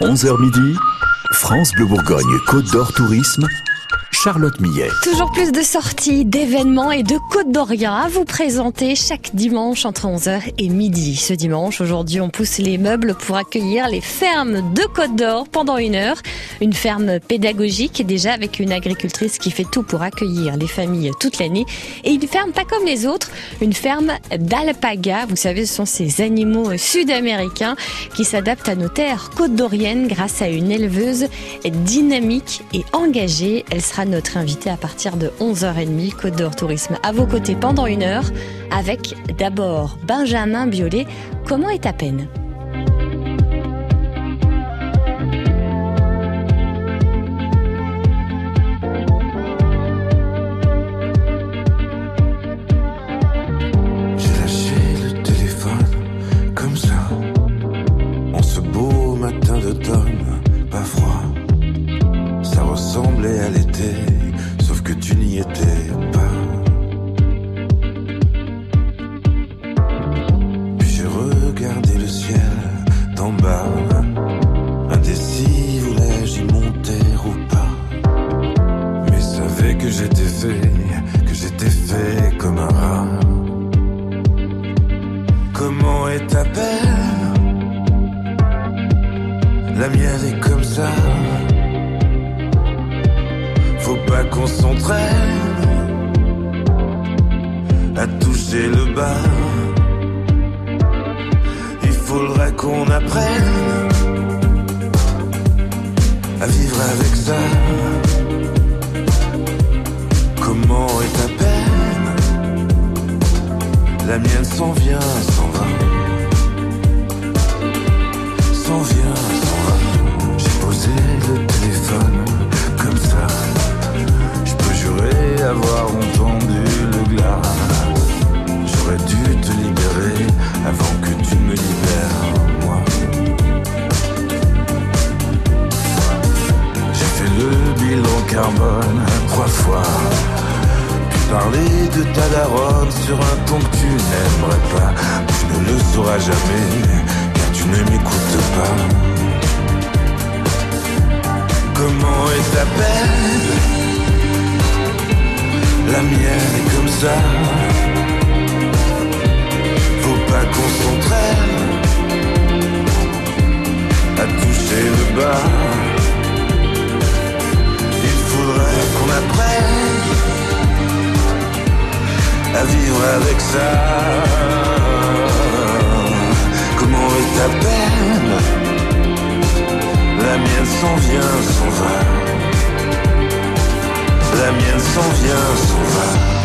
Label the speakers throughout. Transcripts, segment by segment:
Speaker 1: 11h midi, France Bleu Bourgogne, Côte d'Or Tourisme, Charlotte Millet.
Speaker 2: Toujours plus de sorties, d'événements et de Côte d'Orient à vous présenter chaque dimanche entre 11h et midi. Ce dimanche, aujourd'hui, on pousse les meubles pour accueillir les fermes de Côte d'Or pendant une heure. Une ferme pédagogique déjà avec une agricultrice qui fait tout pour accueillir les familles toute l'année. Et une ferme pas comme les autres, une ferme d'alpaga. Vous savez, ce sont ces animaux sud-américains qui s'adaptent à nos terres côte d'Oriennes grâce à une éleveuse dynamique et engagée. Notre invité à partir de 11h30, Côte d'Or Tourisme à vos côtés pendant une heure, avec d'abord Benjamin Biolay. Comment est ta peine?
Speaker 3: Avec ça? Comment est ta peine? La mienne s'en vient, s'en va. La mienne s'en vient, s'en va.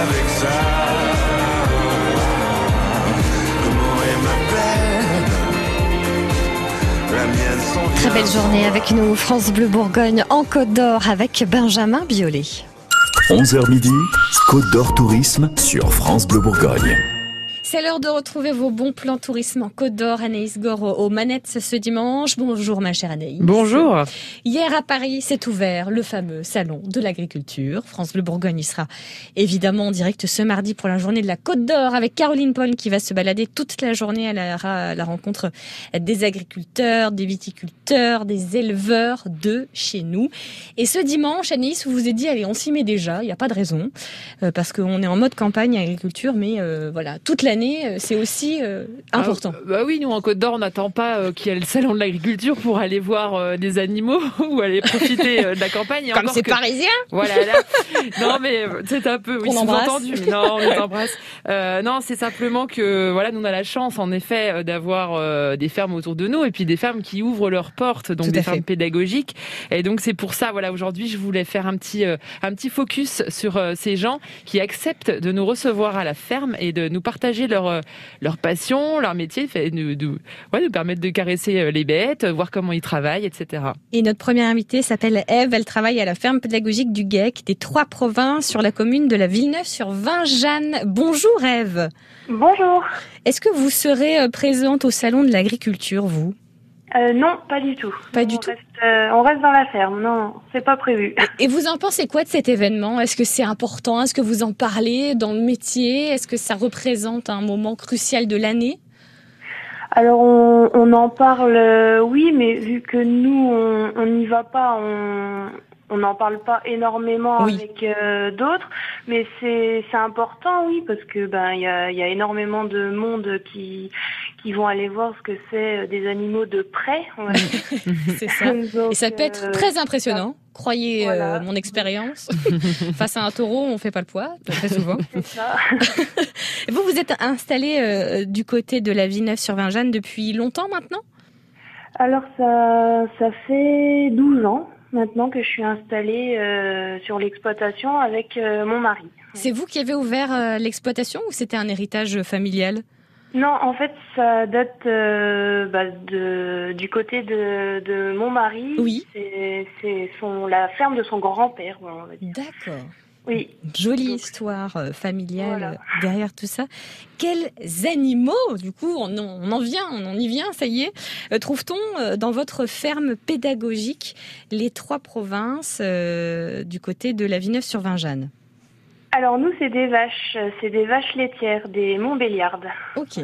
Speaker 3: Avec ça. Comment La mienne.
Speaker 2: Très belle journée avec nous, France Bleu Bourgogne en Côte d'Or avec Benjamin Biolay.
Speaker 1: 11h midi, Côte d'Or Tourisme sur France Bleu Bourgogne.
Speaker 2: C'est l'heure de retrouver vos bons plans tourisme en Côte d'Or. Anaïs Gore aux manettes ce dimanche. Bonjour ma chère Anaïs.
Speaker 4: Bonjour.
Speaker 2: Hier à Paris s'est ouvert le fameux salon de l'agriculture. France Bleu Bourgogne y sera évidemment en direct ce mardi pour la journée de la Côte d'Or avec Caroline Paul qui va se balader toute la journée à la, la rencontre des agriculteurs, des viticulteurs, des éleveurs de chez nous. Et ce dimanche, Anaïs, vous vous êtes dit, allez, on s'y met déjà, il n'y a pas de raison, euh, parce qu'on est en mode campagne agriculture, mais euh, voilà, toute l'année, euh, c'est aussi important.
Speaker 4: Ah, bah oui, nous en Côte d'Or, on n'attend pas qu'il y ait le salon de l'agriculture pour aller voir des animaux ou aller profiter de la campagne.
Speaker 2: Comme c'est parisien
Speaker 4: Voilà, là. non, mais c'est un peu, oui,
Speaker 2: entendu.
Speaker 4: Non, on t'embrasse. non, c'est simplement que, voilà, nous on a la chance, en effet, d'avoir des fermes autour de nous et puis des fermes qui ouvrent leurs portes, donc des fermes pédagogiques. Et donc c'est pour ça, voilà, aujourd'hui, je voulais faire un petit, un petit focus sur ces gens qui acceptent de nous recevoir à la ferme et de nous partager leur, euh, leur passion, leur métier, fait, nous, nous, ouais, nous permettre de caresser euh, les bêtes, voir comment ils travaillent, etc.
Speaker 2: Et notre première invitée s'appelle Eve. Elle travaille à la ferme pédagogique du GEC des Trois Provinces sur la commune de la Villeneuve-sur-Vingeanne. Bonjour Eve.
Speaker 5: Bonjour.
Speaker 2: Est-ce que vous serez euh, présente au salon de l'agriculture, vous?
Speaker 5: Euh, non, pas du tout.
Speaker 2: Pas du
Speaker 5: on
Speaker 2: tout.
Speaker 5: Reste, euh, on reste dans la ferme. Non, c'est pas prévu.
Speaker 2: Et vous en pensez quoi de cet événement? Est-ce que c'est important? Est-ce que vous en parlez dans le métier? Est-ce que ça représente un moment crucial de l'année?
Speaker 5: Alors on, on, en parle, euh, oui, mais vu que nous on n'y va pas, on, on n'en parle pas énormément avec euh, d'autres, mais c'est c'est important, oui, parce que ben il y a, y a énormément de monde qui qui vont aller voir ce que c'est euh, des animaux de près.
Speaker 2: c'est ça. Et ça peut être euh, très impressionnant. Croyez mon expérience. Face à un taureau, on fait pas le poids très souvent.
Speaker 5: Ça.
Speaker 2: vous vous êtes installé du côté de la Villeneuve-sur-Vingeanne depuis longtemps maintenant?
Speaker 5: Alors ça ça fait 12 ans maintenant que je suis installée euh, sur l'exploitation avec euh, mon mari.
Speaker 2: C'est vous qui avez ouvert euh, l'exploitation ou c'était un héritage familial?
Speaker 5: Non, en fait, ça date bah, de, du côté de, de mon mari.
Speaker 2: Oui.
Speaker 5: C'est la ferme de son grand-père.
Speaker 2: D'accord.
Speaker 5: Oui.
Speaker 2: Jolie histoire euh, familiale euh, derrière tout ça. Quels animaux, du coup, on, en vient, on y vient, ça y est, euh, trouve-t-on dans votre ferme pédagogique les trois provinces du côté de la Villeneuve-sur-Vingeanne
Speaker 5: Alors nous, c'est des vaches, c'est des vaches laitières, des Montbéliardes.
Speaker 2: Ok.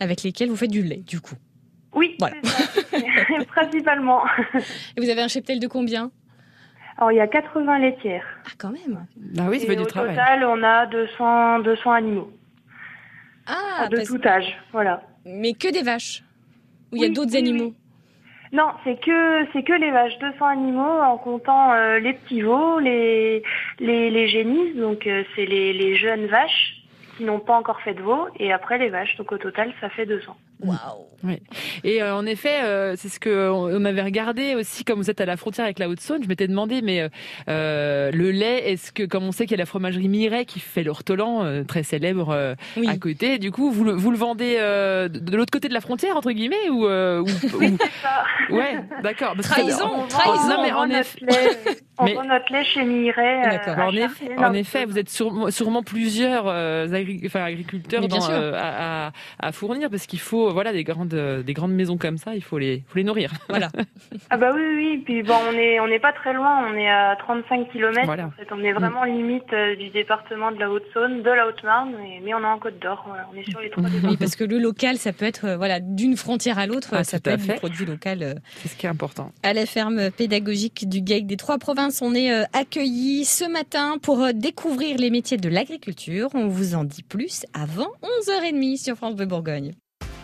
Speaker 2: Avec lesquelles vous faites du lait, du coup.
Speaker 5: Oui, voilà. principalement.
Speaker 2: Et vous avez un cheptel de combien?
Speaker 5: Alors, il y a 80 laitières.
Speaker 2: Ah, quand même
Speaker 4: Ah oui, ça fait du
Speaker 5: au
Speaker 4: travail.
Speaker 5: Au total, on a 200, 200 animaux.
Speaker 2: Ah,
Speaker 5: De tout âge, voilà.
Speaker 2: Mais que des vaches Ou il y a d'autres animaux?
Speaker 5: Non, c'est que c'est que les vaches, 200 animaux en comptant euh, les petits veaux, les les, génisses, donc euh, c'est les, les jeunes vaches qui n'ont pas encore fait de veau, et après les vaches. Donc au total, ça fait 200.
Speaker 2: Waouh
Speaker 4: ouais. Et euh, en effet, euh, c'est ce que on avait regardé aussi, comme vous êtes à la frontière avec la Haute-Saône, je m'étais demandé, mais euh, le lait, est-ce que, comme on sait qu'il y a la fromagerie Miret qui fait l'ortolan, très célèbre à côté, du coup, vous le, vous le vendez de l'autre côté de la frontière, entre guillemets, ou, ou, ou... Ouais, d'accord.
Speaker 2: Trahison, trahison.
Speaker 5: Non, mais on effet... On vend notre lait chez Miret.
Speaker 4: en effet, en effet, vous êtes sûrement plusieurs enfin, agriculteurs dans, à, à, à, fournir parce qu'il faut voilà des grandes des grandes maisons comme ça, il faut les faut les nourrir.
Speaker 2: Voilà.
Speaker 5: ah bah oui oui, puis bon on est on n'est pas très loin, on est à 35 km. En fait, on est vraiment limite euh, du département de la Haute-Saône, de la Haute-Marne, mais on est en Côte d'Or. Voilà, on est sur les trois départements.
Speaker 2: Oui, parce que le local, ça peut être euh, voilà d'une frontière à l'autre,
Speaker 4: ah,
Speaker 2: ça peut être du produit local. Euh,
Speaker 4: C'est ce qui est important.
Speaker 2: À la ferme pédagogique du GAEC des Trois Provinces, on est accueillis ce matin pour découvrir les métiers de l'agriculture. On vous en dit plus avant 11h30 sur France Bleu Bourgogne.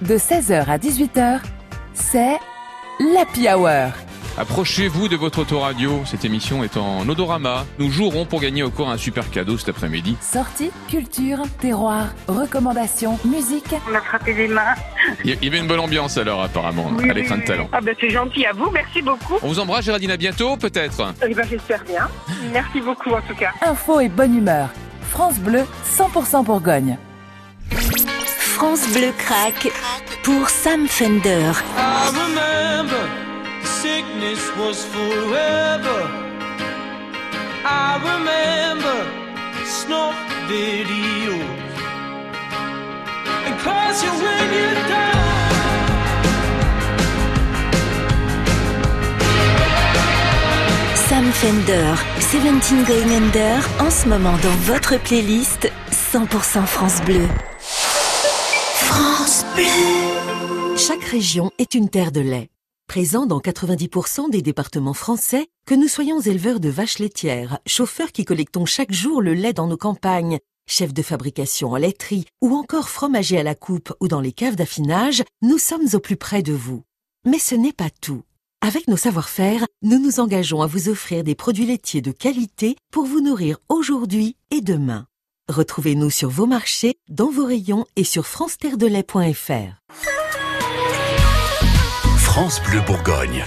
Speaker 6: De 16h à 18h, c'est l'Happy Hour.
Speaker 7: Approchez-vous de votre autoradio, cette émission est en odorama. Nous jouerons pour gagner encore un super cadeau cet après-midi.
Speaker 6: Sortie, culture, terroir, recommandations, musique.
Speaker 5: On a frappé des mains.
Speaker 7: Il y avait une bonne ambiance alors apparemment,
Speaker 5: oui,
Speaker 7: à l'écran de talent.
Speaker 5: Ah ben c'est gentil à vous, merci beaucoup.
Speaker 7: On vous embrasse Géraldine, à bientôt peut-être
Speaker 5: Eh ben j'espère bien. Merci beaucoup en tout cas.
Speaker 6: Info et bonne humeur. France Bleu, 100% Bourgogne.
Speaker 8: France Bleu craque pour Sam Fender.
Speaker 9: I remember the sickness was forever. I remember snuff videos. And cause you when you die.
Speaker 8: Sam Fender, 17 Going Under, en ce moment dans votre playlist 100% France Bleu.
Speaker 10: Chaque région est une terre de lait. Présent dans 90% des départements français, que nous soyons éleveurs de vaches laitières, chauffeurs qui collectons chaque jour le lait dans nos campagnes, chefs de fabrication en laiterie ou encore fromagers à la coupe ou dans les caves d'affinage, nous sommes au plus près de vous. Mais ce n'est pas tout. Avec nos savoir-faire, nous nous engageons à vous offrir des produits laitiers de qualité pour vous nourrir aujourd'hui et demain. Retrouvez-nous sur vos marchés, dans vos rayons et sur franceterdelay.fr.
Speaker 11: France Bleu Bourgogne.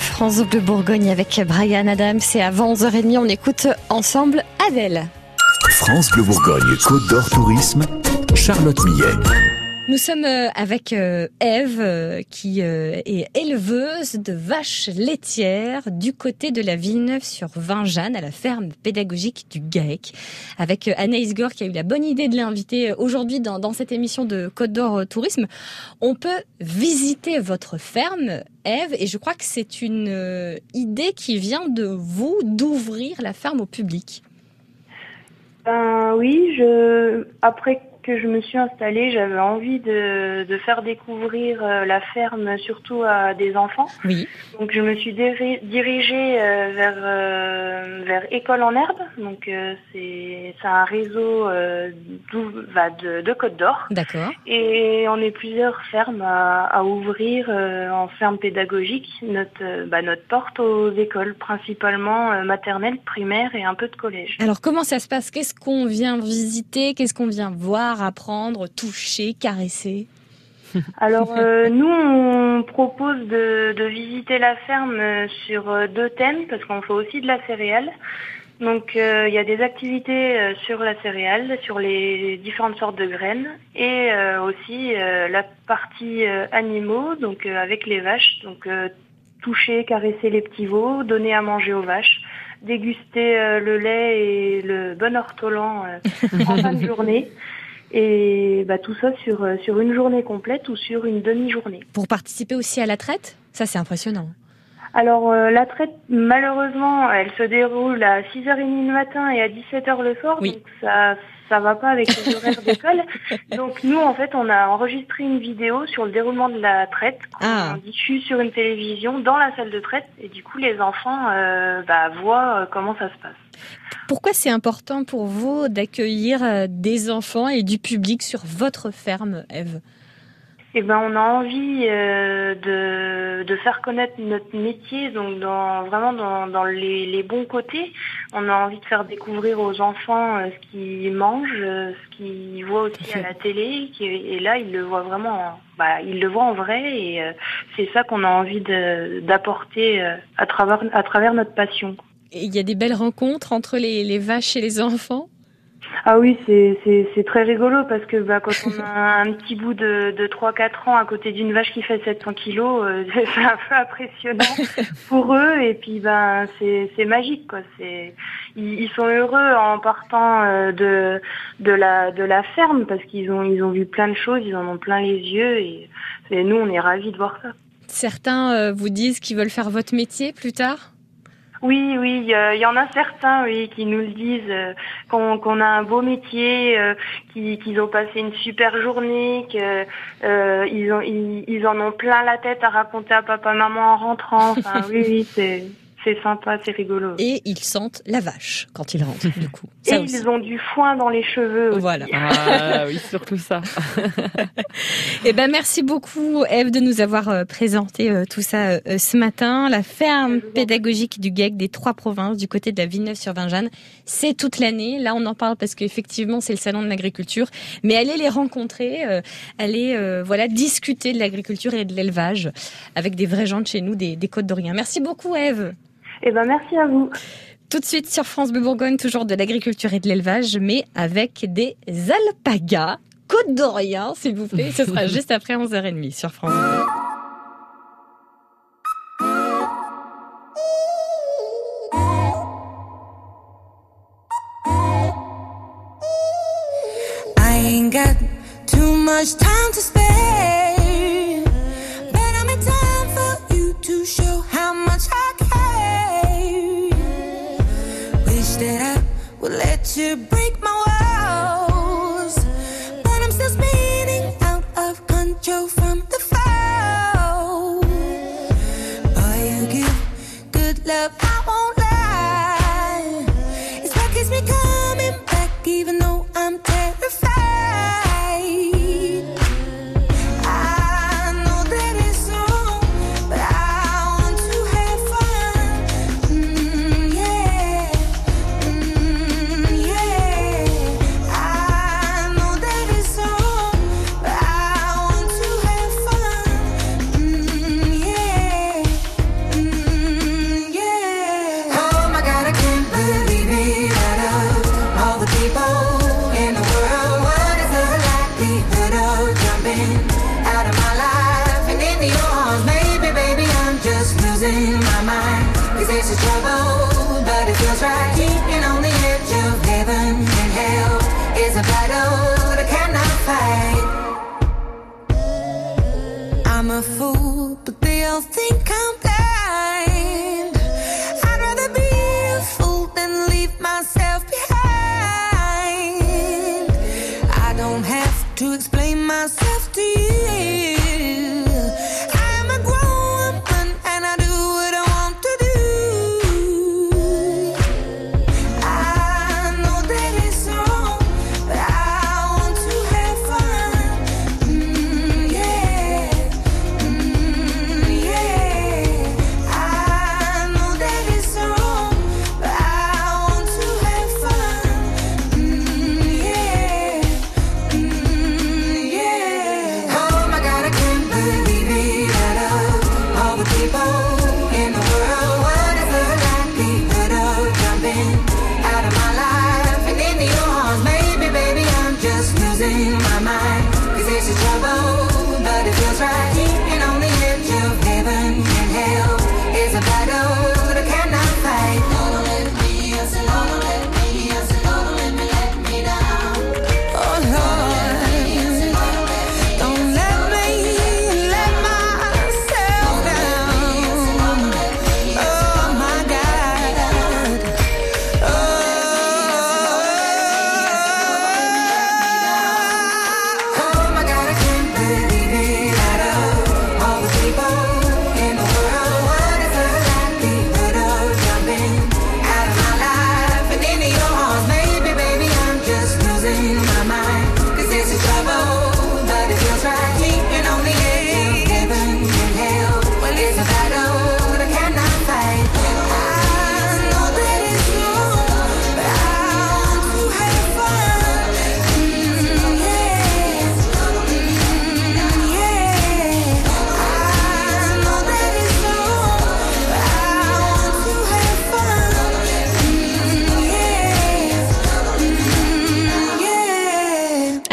Speaker 2: France Bleu Bourgogne avec Brian Adams et avant 11h30 on écoute ensemble Adèle.
Speaker 11: France Bleu Bourgogne, Côte d'Or Tourisme, Charlotte Millet.
Speaker 2: Nous sommes euh, avec euh, Eve euh, qui est éleveuse de vaches laitières du côté de la Villeneuve sur Vingeanne à la ferme pédagogique du GAEC avec Anaïs Gore qui a eu la bonne idée de l'inviter aujourd'hui dans, dans, cette émission de Côte d'Or Tourisme. On peut visiter votre ferme Eve et je crois que c'est une idée qui vient de vous d'ouvrir la ferme au public.
Speaker 5: Ben oui, je après que je me suis installée, j'avais envie de, de, faire découvrir euh, la ferme surtout à des enfants.
Speaker 2: Oui.
Speaker 5: Donc je me suis dirigée euh, vers euh, vers École en Herbe. Donc c'est c'est un réseau bah, de, de Côte d'Or.
Speaker 2: D'accord.
Speaker 5: Et on est plusieurs fermes à, à ouvrir en ferme pédagogique notre bah, notre porte aux écoles principalement maternelles, primaires et un peu de collège.
Speaker 2: Alors comment ça se passe? Qu'est-ce qu'on vient visiter? Qu'est-ce qu'on vient voir? Apprendre, toucher, caresser
Speaker 5: alors euh, nous, on propose de, visiter la ferme euh, sur euh, deux thèmes parce qu'on fait aussi de la céréale. Donc il y a des activités sur la céréale, sur les différentes sortes de graines et aussi la partie animaux, donc avec les vaches, donc toucher, caresser les petits veaux, donner à manger aux vaches, déguster le lait et le bon ortolan en fin de journée. Et bah, tout ça sur, euh, sur une journée complète ou sur une demi-journée.
Speaker 2: Pour participer aussi à la traite? Ça, c'est impressionnant.
Speaker 5: Alors euh, la traite, malheureusement, elle se déroule à 6h30 le matin et à 17h le soir, donc ça ça va pas avec les horaires d'école. Donc nous, en fait, on a enregistré une vidéo sur le déroulement de la traite qu'on ah. diffuse sur une télévision dans la salle de traite, et du coup, les enfants euh, bah, voient comment ça se passe.
Speaker 2: Pourquoi c'est important pour vous d'accueillir euh, des enfants et du public sur votre ferme, Eve?
Speaker 5: Eh ben, on a envie euh, de, de, faire connaître notre métier, donc dans, vraiment dans, dans les, les, bons côtés. On a envie de faire découvrir aux enfants euh, ce qu'ils mangent, ce qu'ils voient aussi à la télé, et là ils le voient vraiment, bah, ils le voient en vrai, et c'est ça qu'on a envie d'apporter à travers à travers notre passion.
Speaker 2: Il y a des belles rencontres entre les, vaches et les enfants?
Speaker 5: Ah oui, c'est très rigolo parce que bah, quand on a un petit bout de, de 3-4 ans à côté d'une vache qui fait 700 kilos, euh, c'est un peu impressionnant pour eux et puis ben c'est magique quoi. C'est ils, sont heureux en partant euh, de de la de la ferme parce qu'ils ont ils ont vu plein de choses, ils en ont plein les yeux et, et nous on est ravis de voir ça.
Speaker 2: Certains euh, vous disent qu'ils veulent faire votre métier plus tard?
Speaker 5: Oui, oui, il y en a certains, oui, qui nous le disent, euh, qu'on a un beau métier, euh, qu'ils ont passé une super journée, qu'ils euh, ils, ils, en ont plein la tête à raconter à papa, maman en rentrant. Enfin, oui, oui, c'est c'est sympa, c'est rigolo.
Speaker 2: Et ils sentent la vache quand ils rentrent, du coup.
Speaker 5: et ils ont du foin dans les cheveux.
Speaker 2: Voilà.
Speaker 4: Ah oui, surtout ça.
Speaker 2: eh ben, merci beaucoup, Eve, de nous avoir euh, présenté euh, tout ça euh, ce matin. La ferme pédagogique du GEC des trois provinces, du côté de la Villeneuve-sur-Vingeanne, c'est toute l'année. Là, on en parle parce qu'effectivement, c'est le salon de l'agriculture. Mais allez les rencontrer, allez, voilà, discuter de l'agriculture et de l'élevage avec des vrais gens de chez nous, des, des Côtes d'Orient. Merci beaucoup, Eve.
Speaker 5: Eh ben, merci à vous.
Speaker 2: Tout de suite sur France Bleu Bourgogne, toujours de l'agriculture et de l'élevage, mais avec des alpagas. Côte d'Orient, s'il vous plaît. Ce sera juste après 11h30 sur France Bleu. time to spare,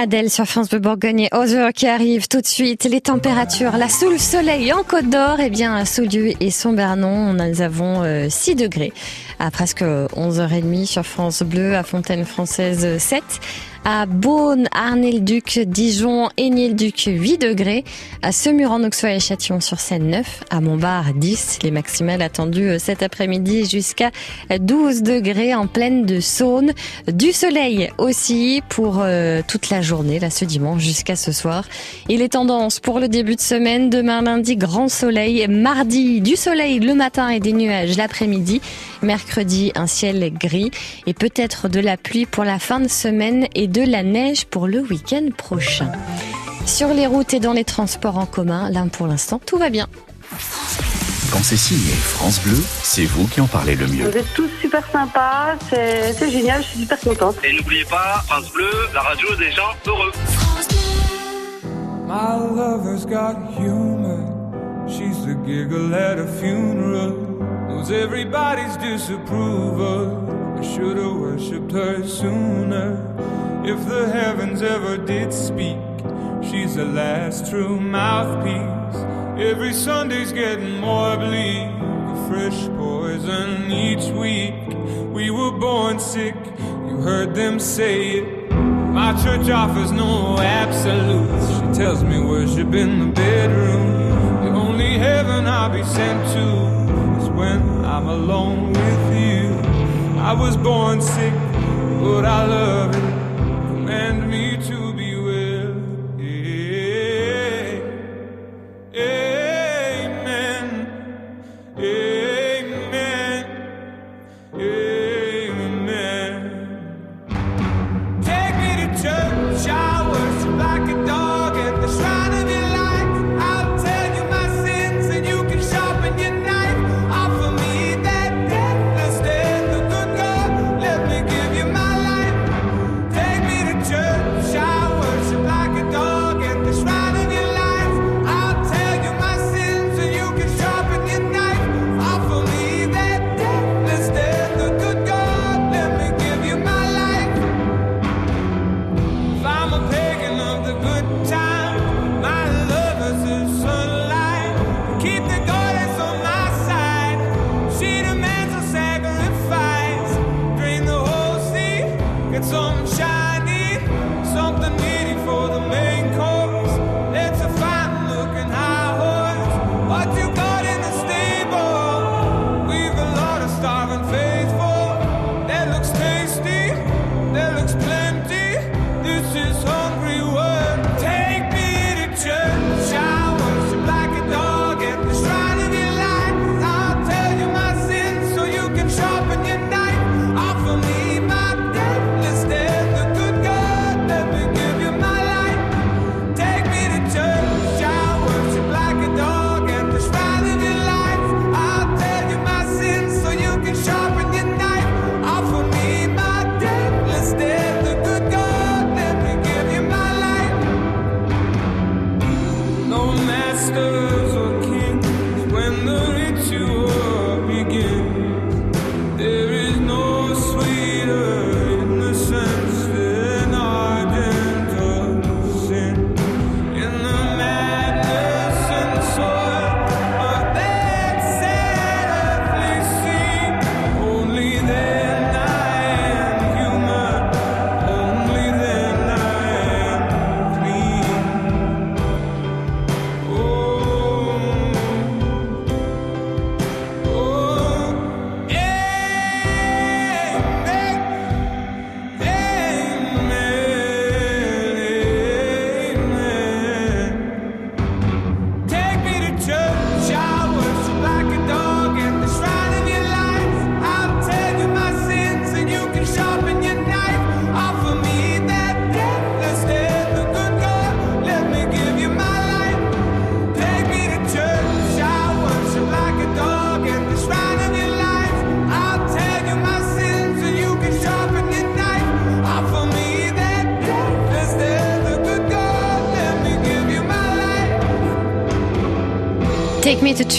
Speaker 2: Adèle sur France Bleu Bourgogne et Other qui arrive tout de suite. Les températures, là, sous le soleil en Côte d'Or, eh bien, à Saulieu et Saint-Bernon, nous avons euh, 6 degrés. À presque 11h30 sur France Bleu, à Fontaine Française 7. À Beaune, Arnay-le-Duc, Dijon Niel-Duc 8 degrés. À Semur en Auxois et Châtillon sur Seine 9. À Montbard 10. Les maximales attendues euh, cet après-midi jusqu'à 12 degrés en pleine de Saône. Du soleil aussi pour euh, toute la journée, là ce dimanche jusqu'à ce soir. Et les tendances pour le début de semaine, demain lundi, grand soleil. Mardi, du soleil le matin et des nuages l'après-midi. Mercredi, un ciel gris et peut-être de la pluie pour la fin de semaine et de la neige pour le week-end prochain. Sur les routes et dans les transports en commun, là pour l'instant, tout va bien.
Speaker 11: Quand c'est signé France Bleu, c'est vous qui en parlez le mieux.
Speaker 5: Vous êtes tous super sympas, c'est c'est génial, je suis super contente.
Speaker 12: Et n'oubliez pas, France Bleu, la radio des gens heureux.
Speaker 9: My lover's got humor. She's the giggle at a funeral. Knows everybody's disapproval. I should have worshipped her sooner. If the heavens ever did speak, she's the last true mouthpiece. Every Sunday's getting more bleak. A fresh poison each week. We were born sick, you heard them say it. My church offers no absolutes. She tells me worship in the bedroom. The only heaven I'll be sent to is when I'm alone with. I was born sick, but I love it.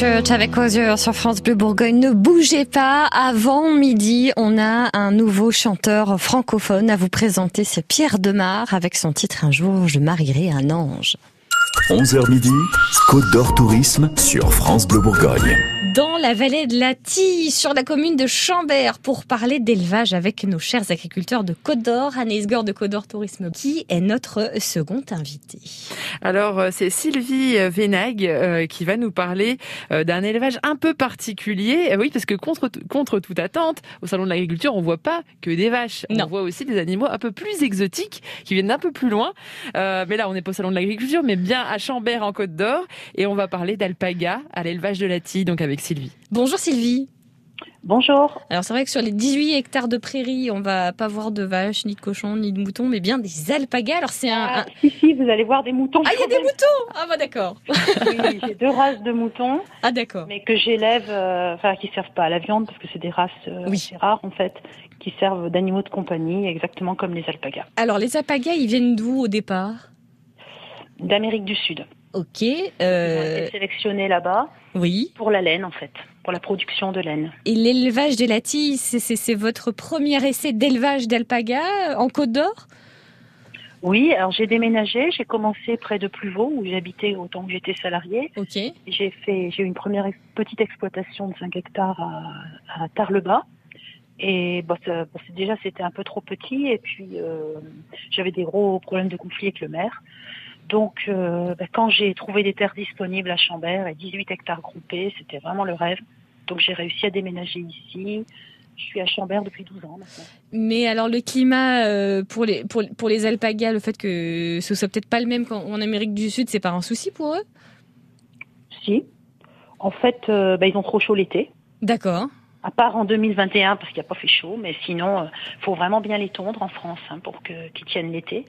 Speaker 9: Church
Speaker 2: avec Osier sur France Bleu Bourgogne. Ne bougez pas. Avant midi, on a un nouveau chanteur francophone à vous présenter. C'est Pierre Demar avec son titre Un jour, je marierai un ange.
Speaker 11: 11h midi, Côte d'Or Tourisme sur France Bleu Bourgogne.
Speaker 2: Dans la vallée de la Tille, sur la commune de Chambert, pour parler d'élevage avec nos chers agriculteurs de Côte d'Or, Anaïs Gore de Côte d'Or Tourisme, qui est notre second invité.
Speaker 4: Alors, euh, c'est Sylvie euh, Vénag euh, qui va nous parler euh, d'un élevage un peu particulier. Euh, Oui, parce que contre, contre toute attente, au Salon de l'Agriculture, on voit pas que des vaches.
Speaker 2: Non.
Speaker 4: On voit aussi des animaux un peu plus exotiques qui viennent d'un peu plus loin. Mais là, on n'est pas au Salon de l'Agriculture, mais bien à Chambert en Côte d'Or. Et on va parler d'alpaga à l'élevage de la Tille, donc avec Sylvie.
Speaker 2: Bonjour Sylvie.
Speaker 13: Bonjour.
Speaker 2: Alors c'est vrai que sur les 18 hectares de prairies, on va pas voir de vaches, ni de cochons, ni de moutons, mais bien des alpagas. Alors c'est un, un-
Speaker 13: Si, si, vous allez voir des moutons.
Speaker 2: Ah, il y a des moutons Ah bah d'accord.
Speaker 13: Oui, j'ai deux races de moutons.
Speaker 2: Ah d'accord.
Speaker 13: Mais que j'élève, euh, enfin qui servent pas à la viande parce que c'est des races euh, assez rares en fait, qui servent d'animaux de compagnie, exactement comme les alpagas.
Speaker 2: Alors les alpagas, ils viennent d'où au départ?
Speaker 13: D'Amérique du Sud.
Speaker 2: Ok. Euh,
Speaker 13: été sélectionnés là-bas.
Speaker 2: Oui.
Speaker 13: Pour la laine en fait, pour la production de laine.
Speaker 2: Et l'élevage de la tille, c'est- votre premier essai d'élevage d'alpagas en Côte d'Or?
Speaker 13: Oui, alors j'ai déménagé, j'ai commencé près de Pluvaux où j'habitais autant que j'étais salariée.
Speaker 2: Ok.
Speaker 13: J'ai fait, j'ai eu une première petite exploitation de 5 hectares à, à Tarbes-Bas. Et bah, c'est- déjà c'était un peu trop petit et puis euh, j'avais des gros problèmes de conflit avec le maire. Donc euh, bah, quand j'ai trouvé des terres disponibles à Chambert et 18 hectares groupés, c'était vraiment le rêve. Donc j'ai réussi à déménager ici. Je suis à Chambert depuis 12 ans maintenant.
Speaker 2: Mais alors le climat euh, pour les pour, pour les alpagas, le fait que ce soit peut-être pas le même qu'en en Amérique du Sud, c'est pas un souci pour eux?
Speaker 13: Si. En fait, euh, bah, ils ont trop chaud l'été.
Speaker 2: D'accord.
Speaker 13: À part en 2021 parce qu'il n'y a pas fait chaud, mais sinon, il faut vraiment bien les tondre en France hein, pour que qu'ils tiennent l'été,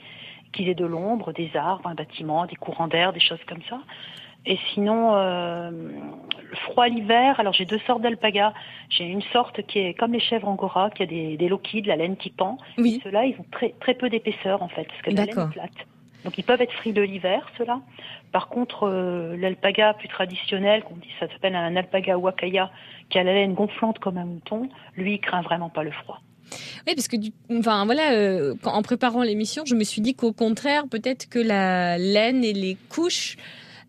Speaker 13: qu'ils aient de l'ombre, des arbres, un bâtiment, des courants d'air, des choses comme ça. Et sinon, euh, le froid l'hiver, alors j'ai deux sortes d'alpagas. J'ai une sorte qui est comme les chèvres angora, qui a des, des de la laine qui pend.
Speaker 2: Oui.
Speaker 13: Et Ceux-là, ils ont très, très peu d'épaisseur en fait, parce que la laine est plate. Donc ils peuvent être frileux l'hiver, ceux-là. Par contre, euh, l'alpaga plus traditionnel, qu'on dit, ça s'appelle un alpaga wakaya, qui a la laine gonflante comme un mouton, lui, il craint vraiment pas le froid.
Speaker 2: Oui, parce que du, enfin voilà, euh, quand- en préparant l'émission, je me suis dit qu'au contraire, peut-être que la laine et les couches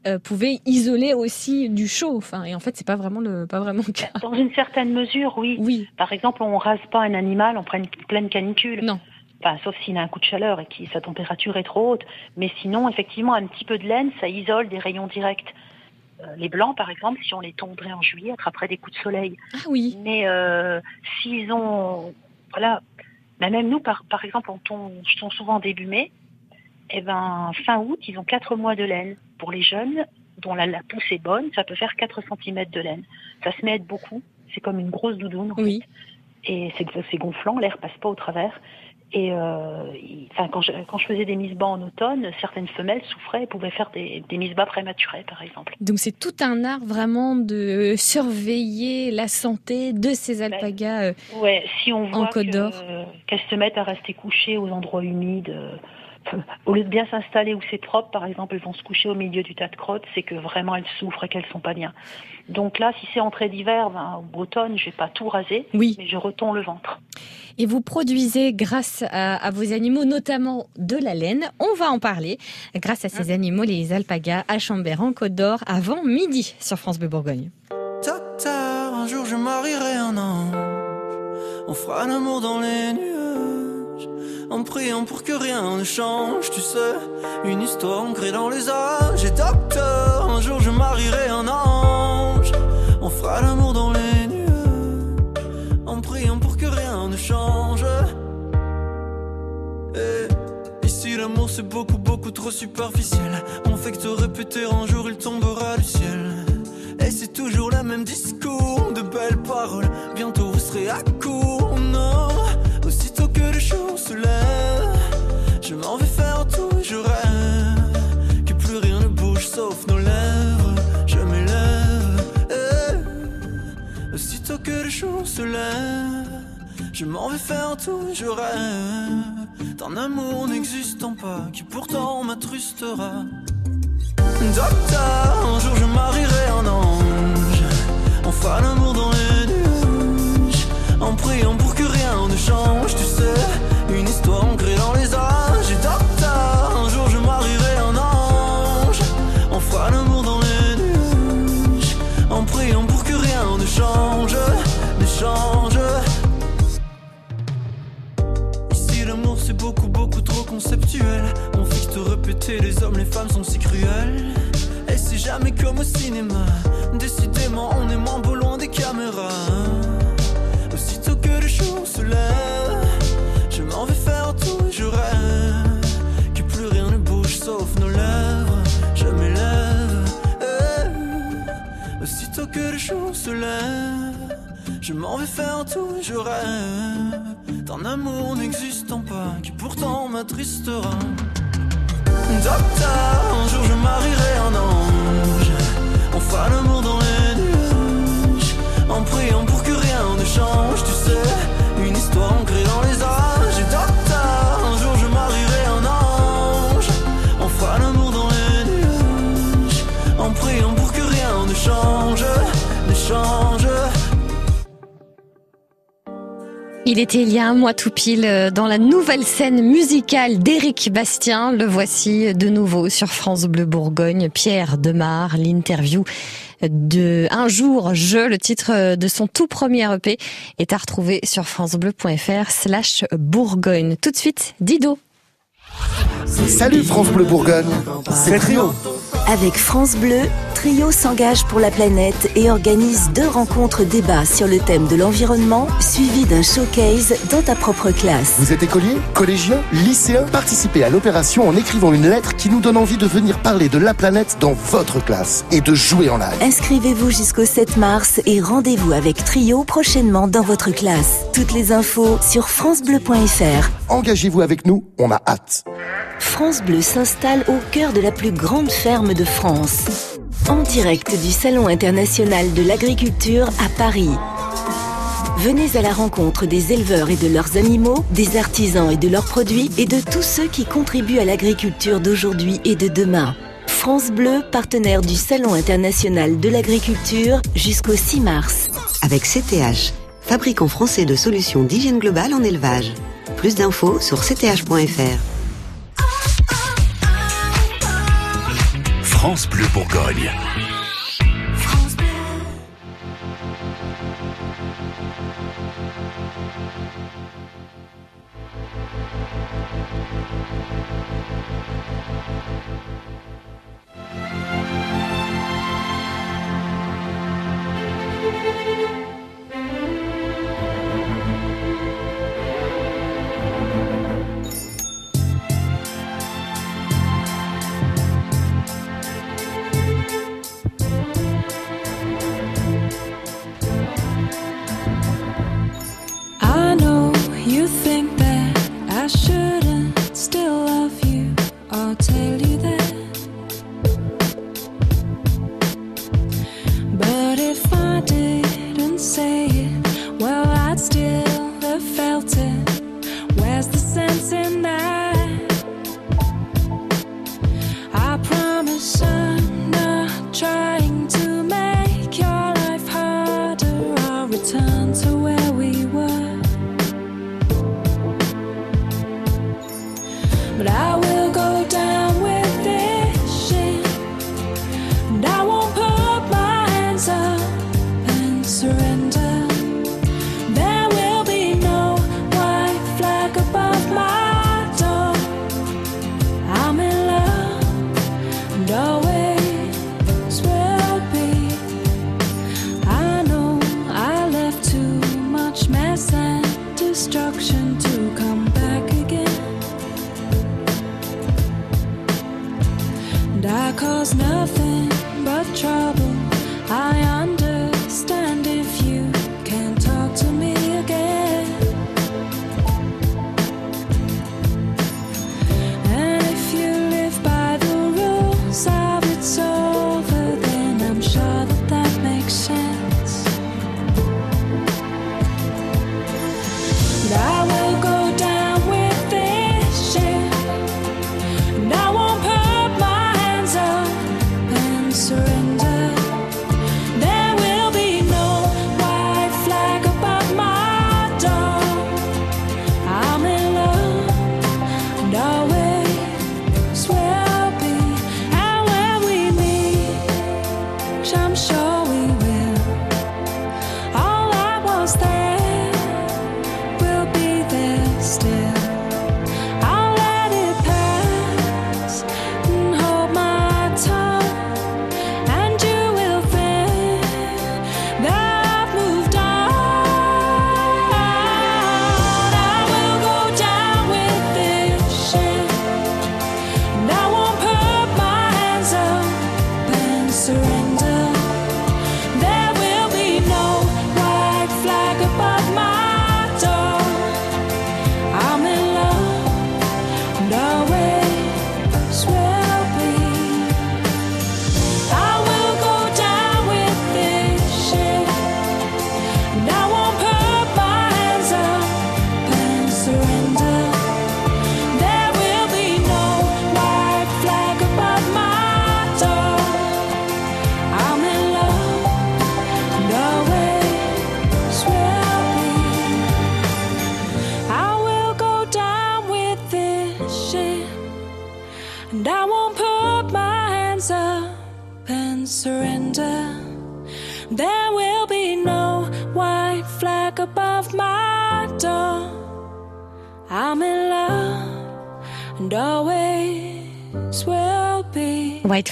Speaker 2: euh, pouvaient isoler aussi du chaud. Enfin, et en fait, c'est pas vraiment le pas vraiment le cas.
Speaker 13: Dans une certaine mesure, oui.
Speaker 2: Oui.
Speaker 13: Par exemple, on rase pas un animal en pleine, pleine canicule.
Speaker 2: Non.
Speaker 13: Enfin, sauf s'il a un coup de chaleur et que sa température est trop haute. Mais sinon, effectivement, un petit peu de laine, ça isole des rayons directs. Euh, les blancs, par exemple, si on les tondrait en juillet, attraperaient des coups de soleil.
Speaker 2: Ah oui.
Speaker 13: Mais euh, s'ils ont, voilà, bah, même nous, par, par exemple, on tombe, je tombe souvent début mai. Et ben, fin août, ils ont quatre mois de laine. Pour les jeunes, dont la, la pousse est bonne, ça peut faire 4 cm de laine. Ça se met à être beaucoup. C'est comme une grosse doudoune. en fait. Et c'est gonflant, l'air passe pas au travers. Et euh, il- enfin, quand, je, quand je faisais des mises bas en automne, certaines femelles souffraient et pouvaient faire des, des mises bas prématurées, par exemple.
Speaker 2: Donc c'est tout un art vraiment de surveiller la santé de ces alpagas. euh,
Speaker 13: Ouais, si on
Speaker 2: En
Speaker 13: voit
Speaker 2: Côte
Speaker 13: que,
Speaker 2: d'Or.
Speaker 13: euh, qu'elles se mettent à rester couchées aux endroits humides, euh, au lieu de bien s'installer où c'est propre, par exemple, elles vont se coucher au milieu du tas de crottes, c'est que vraiment elles souffrent et qu'elles sont pas bien. Donc là, si c'est entrée d'hiver ben, ou automne, je vais pas tout raser,
Speaker 2: Oui.
Speaker 13: mais je retombe le ventre.
Speaker 2: Et vous produisez grâce à, à vos animaux, notamment de la laine. On va en parler. Grâce à ces animaux, les alpagas à Chambert en Côte d'Or avant midi sur France Bleu Bourgogne.
Speaker 14: Tard, un jour je marierai un ange. On fera l'amour dans les nuages. En priant pour que rien ne change, tu sais. Une histoire ancrée dans les âges. Et docteur, un jour je marierai un ange. On fera l'amour dans les nuages. En priant pour que rien ne change. Eh, Ici l'amour c'est beaucoup beaucoup trop superficiel On fait que te répéter un jour il tombera du ciel Et c'est toujours le même discours De belles paroles Bientôt vous serez à se lève Je m'en vais faire tout et je rêve Que plus rien ne bouge sauf nos lèvres. Je m'élève Eh, Aussitôt que le jour se lève je m'en vais faire tout, je rêve d'un amour n'existant pas qui pourtant m'attrustera. Docteur, un jour je marierai un ange. fera l'amour dans les nuages En priant pour que rien ne change les hommes les femmes sont si cruels Et c'est jamais comme au cinéma Décidément on est moins beau loin des caméras. Aussitôt que le jour se lève Je m'en vais faire tout et je rêve Que plus rien ne bouge sauf nos lèvres. Je m'élève eh. Aussitôt que le jour se lève Je m'en vais faire tout et je rêve D'un amour n'existant pas Qui pourtant m'attristera Docteur, un jour je marierai un ange. On fera l'amour dans les nuages. En priant pour que rien ne change Tu sais, une histoire ancrée dans les âges
Speaker 2: Il était il y a un mois tout pile euh, dans la nouvelle scène musicale d'Éric Bastien. Le voici de nouveau sur France Bleu Bourgogne. Pierre Demar, l'interview de Un jour je, le titre de son tout premier EP est à retrouver sur francebleu.fr slash Bourgogne. Tout de suite, Dido.
Speaker 15: Salut France Bleu Bourgogne, c'est Trio.
Speaker 8: Avec France Bleu, Trio s'engage pour la planète et organise deux rencontres débats sur le thème de l'environnement, suivis d'un showcase dans ta propre classe.
Speaker 15: Vous êtes écolier, collégien, lycéen? Participez à l'opération en écrivant une lettre qui nous donne envie de venir parler de la planète dans votre classe et de jouer en live.
Speaker 8: Inscrivez-vous jusqu'au 7 mars et rendez-vous avec Trio prochainement dans votre classe. Toutes les infos sur francebleu.fr.
Speaker 15: Engagez-vous avec nous, on a hâte.
Speaker 8: France Bleu s'installe au cœur de la plus grande ferme de France. En direct du Salon international de l'agriculture à Paris. Venez à la rencontre des éleveurs et de leurs animaux, des artisans et de leurs produits et de tous ceux qui contribuent à l'agriculture d'aujourd'hui et de demain. France Bleu, partenaire du Salon international de l'agriculture jusqu'au 6 mars.
Speaker 16: Avec CTH, fabricant français de solutions d'hygiène globale en élevage. Plus d'infos sur cth.fr.
Speaker 17: France Bleu Bourgogne.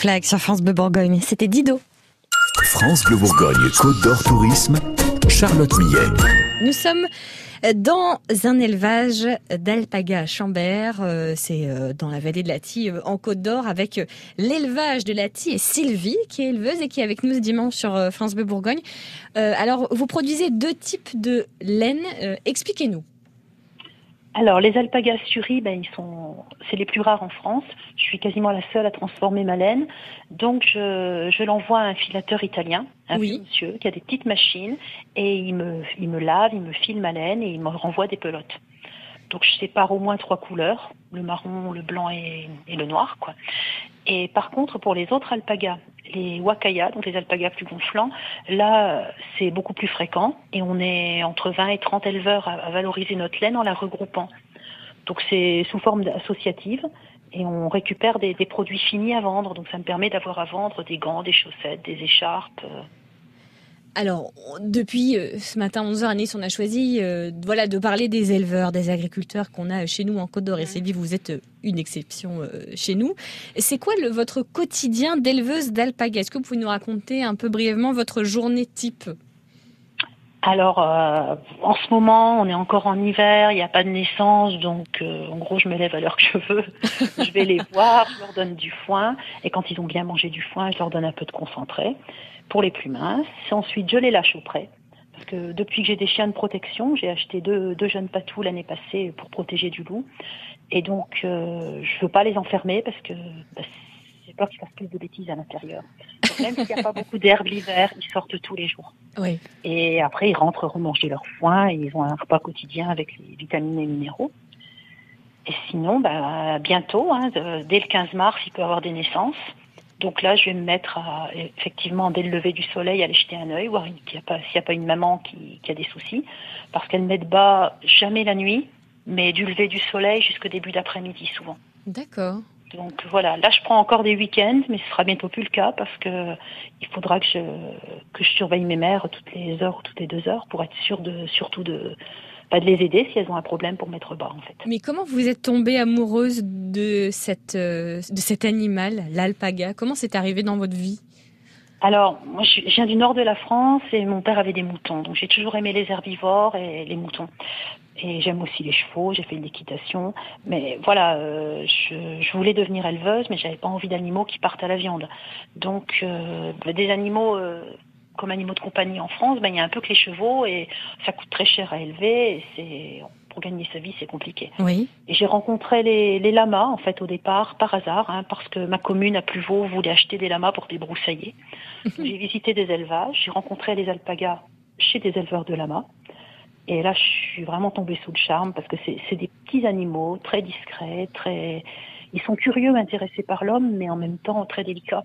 Speaker 18: Flag
Speaker 2: sur France Bleu Bourgogne, c'était Dido.
Speaker 11: France Bleu Bourgogne Côte d'Or Tourisme, Charlotte Millet.
Speaker 2: Nous sommes dans un élevage d'alpaga à Chambert, euh, c'est euh, dans la vallée de la Tille, euh, en Côte d'Or, avec l'élevage de la Tille et Sylvie, qui est éleveuse et qui est avec nous ce dimanche sur France Bleu Bourgogne. Alors, vous produisez deux types de laine. Expliquez-nous.
Speaker 13: Alors, les alpagas suris, ben, ils sont, c'est les plus rares en France. Je suis quasiment la seule à transformer ma laine. Donc, je, je l'envoie à un filateur italien, un monsieur, qui a des petites machines, et il me, il me lave, il me file ma laine et il me renvoie des pelotes. Donc, je sépare au moins trois couleurs, le marron, le blanc et, le noir, quoi. Et par contre, pour les autres alpagas, les wakaya, donc les alpagas plus gonflants, là, c'est beaucoup plus fréquent et on est entre 20 et 30 éleveurs à, valoriser notre laine en la regroupant. Donc c'est sous forme associative et on récupère des, des produits finis à vendre. Donc ça me permet d'avoir à vendre des gants, des chaussettes, des écharpes.
Speaker 2: Alors, depuis euh, ce matin 11h à Nice, on a choisi euh, voilà, de parler des éleveurs, des agriculteurs qu'on a chez nous en Côte d'Or. Et Sylvie, vous êtes euh, une exception euh, chez nous. C'est quoi le, votre quotidien d'éleveuse d'alpaga? Est-ce que vous pouvez nous raconter un peu brièvement votre journée type?
Speaker 13: Alors, euh, en ce moment, on est encore en hiver, il n'y a pas de naissance, donc euh, en gros, je me lève à l'heure que je veux. je vais les voir, je leur donne du foin, et quand ils ont bien mangé du foin, je leur donne un peu de concentré pour les plus minces. Ensuite, je les lâche au pré. Parce que depuis que j'ai des chiens de protection, j'ai acheté deux, deux jeunes patous l'année passée pour protéger du loup. Et donc, euh, je veux pas les enfermer parce que bah, j'ai peur qu'ils fassent plus de bêtises à l'intérieur. Même s'il n'y a pas beaucoup d'herbe l'hiver, ils sortent tous les jours.
Speaker 2: Oui.
Speaker 13: Et après, ils rentrent remanger leur foin et ils ont un repas quotidien avec les vitamines et minéraux. Et sinon, bah, bientôt, hein, de- dès le 15 mars, il peut y avoir des naissances. Donc là, je vais me mettre à, effectivement, dès le lever du soleil, à aller jeter un œil, voir s'il n'y a pas une maman qui, qui a des soucis. Parce qu'elles mettent bas jamais la nuit, mais du lever du soleil jusqu'au début d'après-midi souvent.
Speaker 2: D'accord.
Speaker 13: Donc voilà, là je prends encore des week-ends, mais ce sera bientôt plus le cas parce que il faudra que je que je surveille mes mères toutes les heures ou toutes les deux heures pour être sûr de surtout de pas de les aider si elles ont un problème pour mettre bas en fait.
Speaker 2: Mais comment vous êtes tombée amoureuse de, cette, euh, de cet animal, l'alpaga? Comment c'est arrivé dans votre vie?
Speaker 13: Alors moi je viens du nord de la France et mon père avait des moutons, donc j'ai toujours aimé les herbivores et les moutons. Et j'aime aussi les chevaux, j'ai fait de l'équitation. Mais voilà, euh, je, je voulais devenir éleveuse, mais j'avais pas envie d'animaux qui partent à la viande. Donc euh, des animaux euh, comme animaux de compagnie en France, ben, il y a un peu que les chevaux et ça coûte très cher à élever. Et c'est pour gagner sa vie, c'est compliqué.
Speaker 2: Oui.
Speaker 13: Et j'ai rencontré les, les lamas en fait au départ par hasard, hein, parce que ma commune à Pluvaux voulait acheter des lamas pour débroussailler. j'ai visité des élevages, j'ai rencontré les alpagas chez des éleveurs de lamas. Et là, je suis vraiment tombée sous le charme parce que c'est des petits animaux très discrets, très. Ils sont curieux, intéressés par l'homme, mais en même temps très délicats.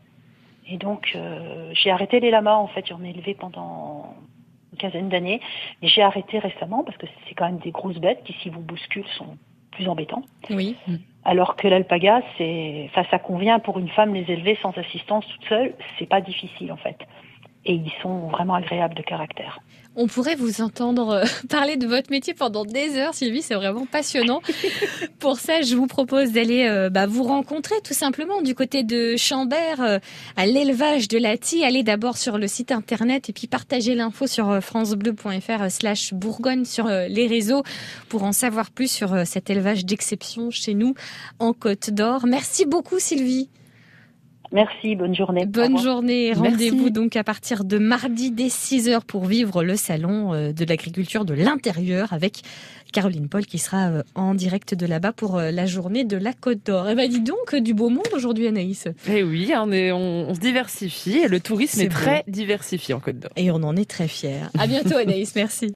Speaker 13: Et donc, euh, j'ai arrêté les lamas. En fait, j'en ai élevé pendant une quinzaine d'années, mais j'ai arrêté récemment parce que c'est quand même des grosses bêtes qui, si vous bousculent, sont plus embêtants.
Speaker 2: Oui.
Speaker 13: Alors que l'alpaga, c'est, enfin, ça convient pour une femme les élever sans assistance toute seule, c'est pas difficile en fait. Et ils sont vraiment agréables de caractère.
Speaker 2: On pourrait vous entendre euh, parler de votre métier pendant des heures, Sylvie, c'est vraiment passionnant. Pour ça, je vous propose d'aller euh, bah, vous rencontrer tout simplement du côté de Chambert, euh, à l'élevage de la Tille. Allez d'abord sur le site internet et puis partagez l'info sur francebleu.fr slash Bourgogne sur euh, les réseaux pour en savoir plus sur cet élevage d'exception chez nous en Côte d'Or. Merci beaucoup, Sylvie.
Speaker 13: Merci, bonne journée.
Speaker 2: Bonne journée. Rendez-vous donc à partir de mardi dès 6h pour vivre le salon euh, de l'agriculture de l'intérieur avec Caroline Paul qui sera euh, en direct de là-bas pour euh, la journée de la Côte d'Or. Eh ben dis donc, du beau monde aujourd'hui Anaïs.
Speaker 4: Eh oui, on, est- on- on se diversifie et le tourisme
Speaker 2: C'est
Speaker 4: est très diversifié en Côte d'Or.
Speaker 2: Et on en est très fiers. À bientôt Anaïs, merci.